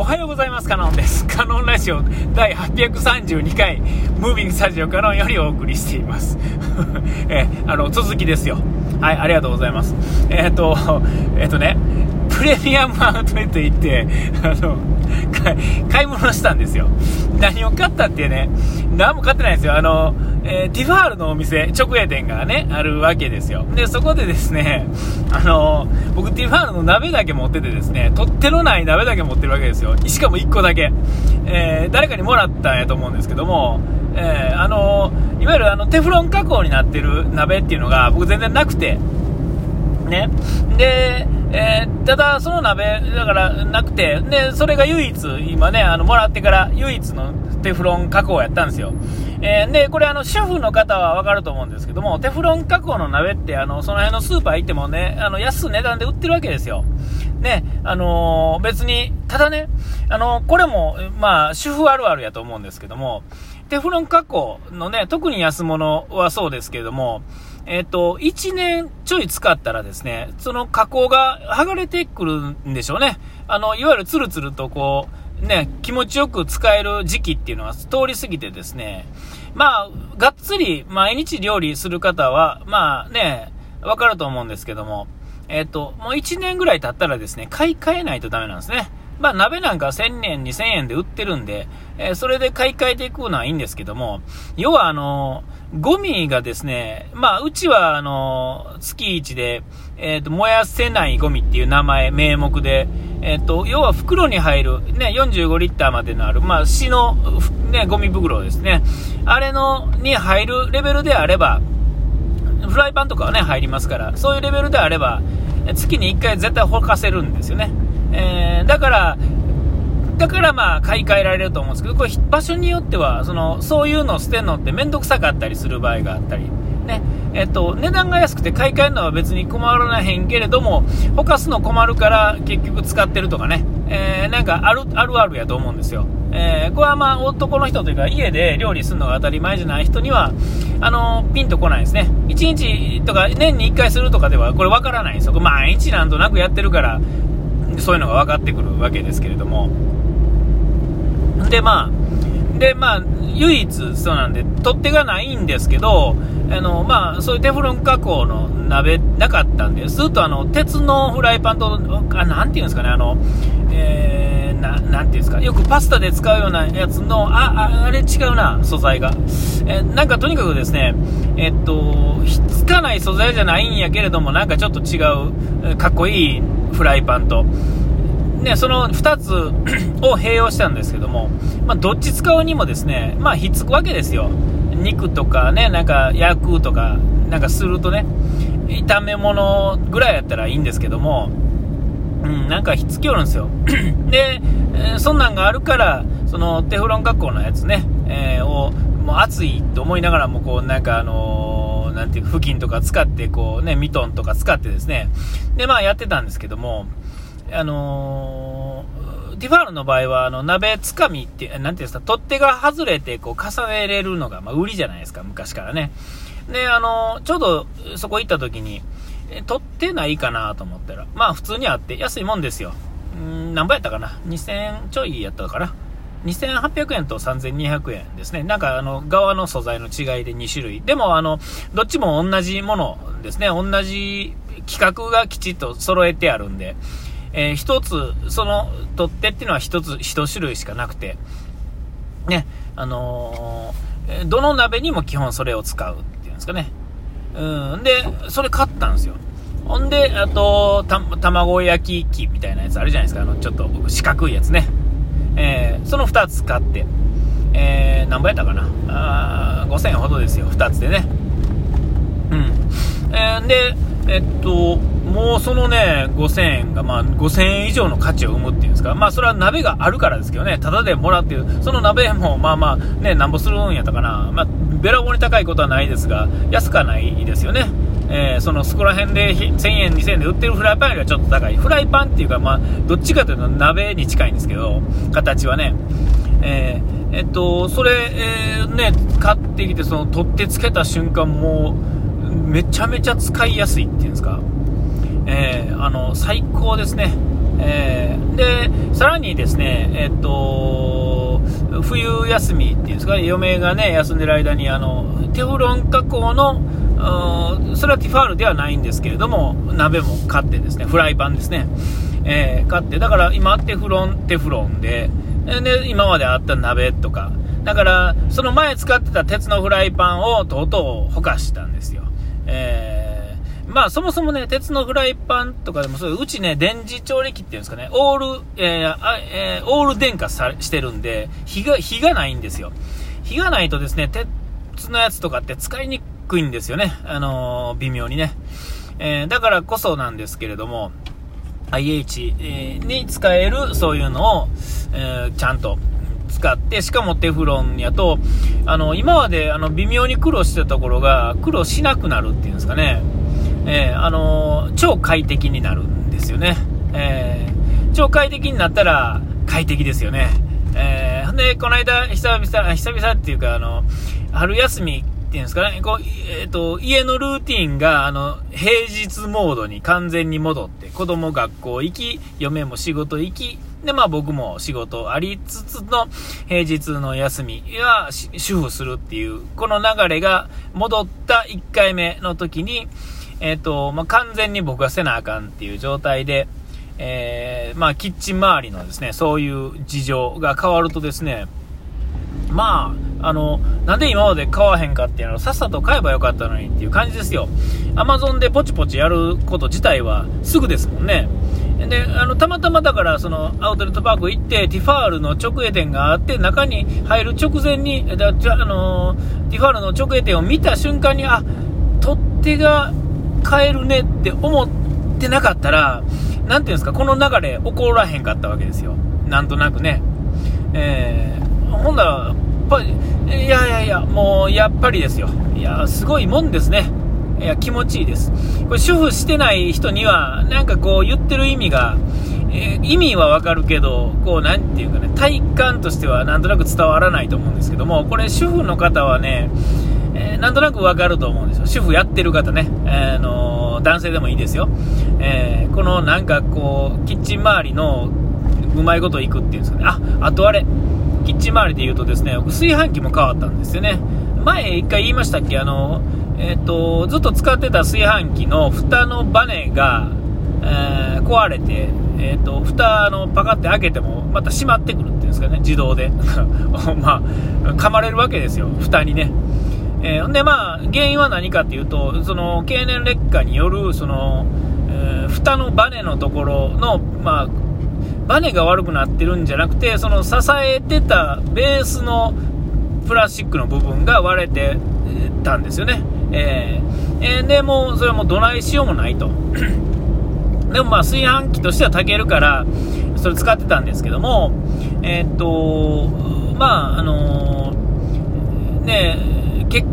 おはようございます。カノンです。カノンラジオ第832回、ムービングスタジオカノンよりお送りしています。えあの、続きですよ。はい、ありがとうございます。えっ、と、えっ、とね、プレミアムアウトレット行って、あの、買い物したんですよ。何を買ったってね、何も買ってないんですよ。あの、えー、ティファールのお店、直営店がね、あるわけですよ。で、そこでですね、あのー、僕ティファールの鍋だけ持っててですね、取っ手のない鍋だけ持ってるわけですよ。しかも1個だけ。えー、誰かにもらったんやと思うんですけども、えあのいわゆるあのテフロン加工になってる鍋っていうのが僕全然なくて、ね。で、えー、ただ、その鍋、だからなくて、で、それが唯一、今ね、あの、もらってから唯一のテフロン加工やったんですよ。えー、で、これあの、主婦の方はわかると思うんですけども、テフロン加工の鍋って、あの、その辺のスーパー行ってもね、あの、安い値段で売ってるわけですよ。ね、あのー、別に、ただね、あのー、これも、まあ、主婦あるあるやと思うんですけども、テフロン加工のね、特に安物はそうですけども、えっ、と、1年ちょい使ったらですね、その加工が剥がれてくるんでしょうね。あの、いわゆるツルツルとこう、ね、気持ちよく使える時期っていうのは通り過ぎてですね、まあ、がっつり毎日料理する方は、まあね、わかると思うんですけども、えっ、と、もう1年ぐらい経ったらですね、買い替えないとダメなんですね。まあ、鍋なんか1000円、2000円で売ってるんで、えー、それで買い替えていくのはいいんですけども、要はあのー、ゴミがですね、まあ、うちはあのー、月1で、えっ、と、燃やせないゴミっていう名前、名目で、えっ、と、要は袋に入る、ね、45リッターまでのある、まあ、市の、ね、ゴミ袋ですね。あれの、に入るレベルであれば、フライパンとかはね、入りますから、そういうレベルであれば、月に1回絶対ほかせるんですよね。えー、だから、だからまあ買い替えられると思うんですけど、これ場所によっては、その、そういうのを捨てるのって面倒くさかったりする場合があったり、ね、えっと、値段が安くて買い替えるのは別に困らへんけれども、ほかすの困るから結局使ってるとかね、えー、なんかある、あるあるやと思うんですよ。えー、これはまあ男の人というか家で料理するのが当たり前じゃない人には、あのー、ピンとこないですね。1日とか年に1回するとかではこれわからないんですよ。毎日なんとなくやってるから、そういうのが分かってくるわけですけれども。で、まあ、で、まあ、唯一そうなんで、取っ手がないんですけど、あの、まあ、そういうテフロン加工の鍋なかったんで、するとあの、鉄のフライパンと、あなんていうんですかね、あの、えー、ななんていうんですか、よくパスタで使うようなやつの、あ、ああれ違うな、素材が。えなんかとにかくですね、えっと、ひっつかない素材じゃないんやけれども、なんかちょっと違う、かっこいいフライパンと、ね、その2つ を併用したんですけども、まあ、どっち使うにもですね、まあ、ひっつくわけですよ。肉とかね、なんか焼くとか、なんかするとね、炒め物ぐらいやったらいいんですけども、うん、なんかひっつきおるんですよ。で、え、そんなんがあるから、そのテフロン加工のやつね、えー、を、もう熱いと思いながらも、こう、なんかあのー、なんていう布巾とか使って、こうね、ミトンとか使ってですね、で、まあやってたんですけども、あのー、ティファールの場合は、あの、鍋つかみって、なんていうんですか、取っ手が外れて、こう、重ねれるのが、まあ、売りじゃないですか、昔からね。で、あのー、ちょうど、そこ行った時に、取ってないかなと思ったら、まあ、普通にあって、安いもんですよ。ん何倍やったかな ?2000 ちょいやったかな？2800円と3200円ですね。なんかあの、側の素材の違いで2種類。でもあの、どっちも同じものですね。同じ規格がきちっと揃えてあるんで、えー、一つ、その取っ手っていうのは一つ、一種類しかなくて、ね、あのー、どの鍋にも基本それを使うっていうんですかね。うん、で、それ買ったんですよ。ほんで、あと、卵焼き器みたいなやつあるじゃないですか。あの、ちょっと四角いやつね。えー、その2つ買って、えー、何ぼやったかな。あ5000円ほどですよ、2つでね。うん。えー、で、えっと、もうそのね、5000円が、まあ、5000円以上の価値を生むっていうんですか、まあ、それは鍋があるからですけどね、ただでもらってる、その鍋も、まあまあ、ね、なんぼするんやったかな、まあ、べらぼうに高いことはないですが、安くはないですよね。えー、そのそこら辺で1000円、2000円で売ってるフライパンよりはちょっと高い。フライパンっていうか、まあ、どっちかというと鍋に近いんですけど、形はね。えー、えっと、それ、えー、ね、買ってきて、その取ってつけた瞬間、もう、めちゃめちゃ使いやすいっていうんですか。えー、あの、最高ですね。えー、で、さらにですね、えっと、冬休みっていうんですか、嫁がね、休んでる間に、あの、テフロン加工の、それはティファールではないんですけれども、鍋も買ってですね、フライパンですね、えー、買って、だから今、テフロン、テフロンで、で、今まであった鍋とか、だから、その前使ってた鉄のフライパンをとうとうほかしたんですよ。えー、まあそもそもね、鉄のフライパンとかでもそう、うちね、電磁調理器っていうんですかね、オール、えー、えー、オール電化さしてるんで、火が、火がないんですよ。火がないとですね、鉄のやつとかって使いにくいんですよね。あのー、微妙にね。えー、だからこそなんですけれども、IH に使えるそういうのを、え、ちゃんと使って、しかもテフロンやと、あの、今まであの微妙に苦労してたところが苦労しなくなるっていうんですかね。えー、あの、超快適になるんですよね。えー、超快適になったら快適ですよね。えー、で、この間、久々、久々っていうか、あの、春休みっていうんですかね、こう、えっ、ー、と、家のルーティンが、あの、平日モードに完全に戻って、子供学校行き、嫁も仕事行き、で、まあ僕も仕事ありつつの平日の休みは主婦するっていう、この流れが戻った1回目の時に、えっ、ー、と、まあ完全に僕がせなあかんっていう状態で、えー、まあキッチン周りのですね、そういう事情が変わるとですね、まあ、あの、なんで今まで買わへんかっていうのさっさと買えばよかったのにっていう感じですよ。アマゾンでポチポチやること自体はすぐですもんね。で、あの、たまたまだから、その、アウトレットパーク行って、ティファールの直営店があって、中に入る直前に、だあの、ティファールの直営店を見た瞬間に、あ、取っ手が買えるねって思ってなかったら、なんていうんですか、この流れ起こらへんかったわけですよ。なんとなくね。えー、ほんなら、やっぱり、いやいやいや、もう、やっぱりですよ。いや、すごいもんですね。いや、気持ちいいです。これ、主婦してない人には、なんかこう、言ってる意味が、えー、意味はわかるけど、こう、なんていうかね、体感としてはなんとなく伝わらないと思うんですけども、これ、主婦の方はね、えー、なんとなくわかると思うんですよ。主婦やってる方ね、えー、の男性でもいいですよ。えこのなんかこう、キッチン周りのうまいこといくっていうんですかね。あ、あとあれ、キッチン周りで言うとですね、炊飯器も変わったんですよね。前一回言いましたっけ？あの、えっ、ー、と、ずっと使ってた炊飯器の蓋のバネが、えー、壊れて、えっ、ー、と、蓋のパカって開けても、また閉まってくるっていうんですかね、自動で。まあ、噛まれるわけですよ、蓋にね。えー、で、まあ、原因は何かっていうと、その、経年劣化による、その、えー、蓋のバネのところの、まあ、バネが悪くなってるんじゃなくて、その支えてたベースのプラスチックの部分が割れてたんですよね。えー、え、で、もう、それもどないしようもないと。でもまあ、炊飯器としては炊けるから、それ使ってたんですけども、えー、っと、まあ、あのー、ねけ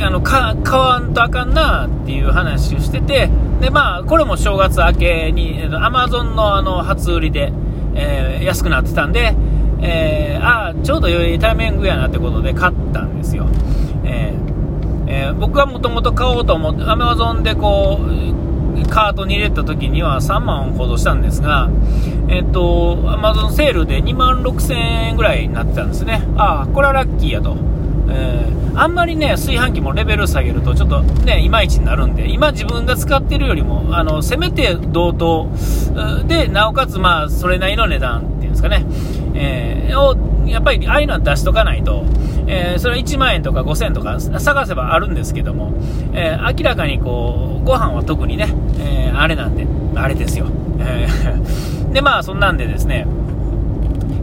あの、か、買わんとあかんなっていう話をしてて、で、まあ、これも正月明けに、アマゾンのあの、初売りで、えー、安くなってたんで、えー、ああ、ちょうど良いタイミングやなってことで買ったんですよ。えーえー、僕はもともと買おうと思って、アマゾンでこう、カートに入れた時には3万ほどしたんですが、えっ、ー、と、アマゾンセールで2万6000円ぐらいになってたんですね。ああ、これはラッキーやと。えー、あんまりね、炊飯器もレベル下げるとちょっとね、いまいちになるんで、今自分が使ってるよりも、あの、せめて同等で、なおかつまあ、それなりの値段っていうんですかね、えー、をやっぱりああいうのは出しとかないと、えー、それは1万円とか5000円とか探せばあるんですけども、えー、明らかにこう、ご飯は特にね、えー、あれなんで、あれですよ。えー、で、まあ、そんなんでですね、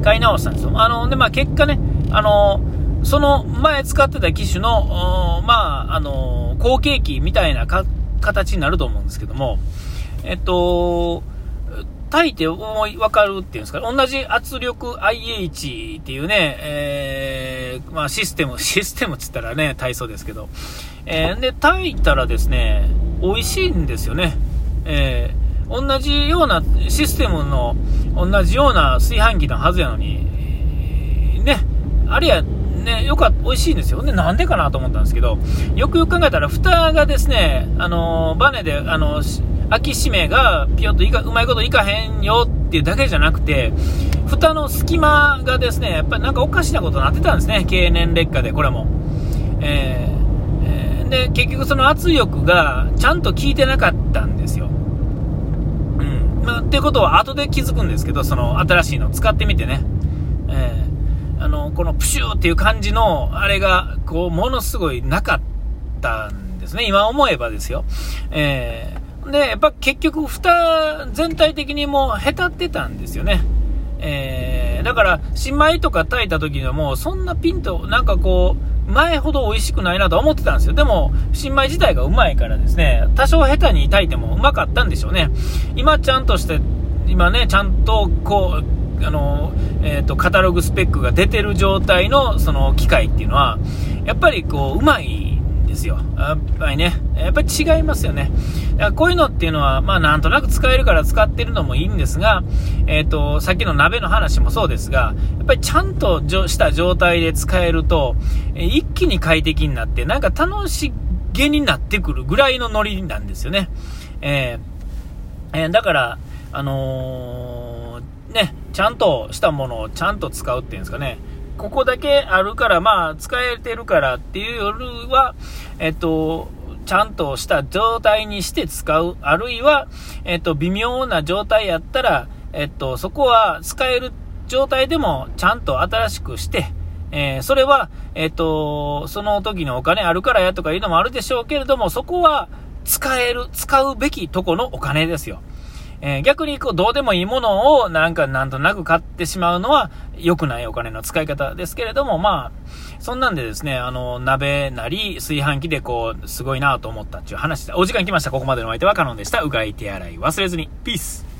買い直したんですよ。あの、で、まあ、結果ね、あの、その前使ってた機種の、まあ、あの、後継機みたいな形になると思うんですけども、えっと、炊いて思い、わかるっていうんですか、同じ圧力 IH っていうね、えー、まあシステム、システムって言ったらね、体操ですけど、えー、で、炊いたらですね、美味しいんですよね。えー、同じようなシステムの、同じような炊飯器のはずやのに、ね、あれや、ね、よかった、美味しいんですよ。で、なんでかなと思ったんですけど、よくよく考えたら、蓋がですね、あの、バネで、あの、秋締めがピヨッといかうまいこといかへんよっていうだけじゃなくて、蓋の隙間がですね、やっぱりなんかおかしなことになってたんですね、経年劣化で、これも。えー、で、結局その圧力がちゃんと効いてなかったんですよ。うん。まあ、っていうことは後で気づくんですけど、その新しいの使ってみてね。えー、あの、このプシューっていう感じの、あれが、こう、ものすごいなかったんですね。今思えばですよ。えー、で、やっぱ結局、蓋全体的にもうへたってたんですよね。えー、だから、新米とか炊いた時にはもう、そんなピンと、なんかこう、前ほど美味しくないなと思ってたんですよ。でも、新米自体がうまいからですね、多少下手に炊いてもうまかったんでしょうね。今ちゃんとして、今ね、ちゃんとこう、あの、えっ、ー、と、カタログスペックが出てる状態の、その機械っていうのは、やっぱりこう、うまいんですよ。やっぱりね。やっぱり違いますよね。だからこういうのっていうのは、まあなんとなく使えるから使ってるのもいいんですが、えっ、ー、と、さっきの鍋の話もそうですが、やっぱりちゃんとした状態で使えると、え一気に快適になって、なんか楽しげになってくるぐらいのノリなんですよね。えー、えー、だから、あのー、ね、ちゃんとしたものをちゃんと使うっていうんですかね。ここだけあるから、まあ、使えてるからっていうよりは、えっと、ちゃんとした状態にして使う。あるいは、えっと、微妙な状態やったら、えっと、そこは使える状態でもちゃんと新しくして、えー、それは、えっと、その時のお金あるからやとかいうのもあるでしょうけれども、そこは使える、使うべきとこのお金ですよ。えー、逆にこうどうでもいいものをなんかなんとなく買ってしまうのは良くないお金の使い方ですけれども、まあ、そんなんでですね、あの、鍋なり炊飯器でこう、すごいなと思ったっていう話で、お時間来ました。ここまでのお相手はカノンでした。うがい手洗い忘れずに。ピース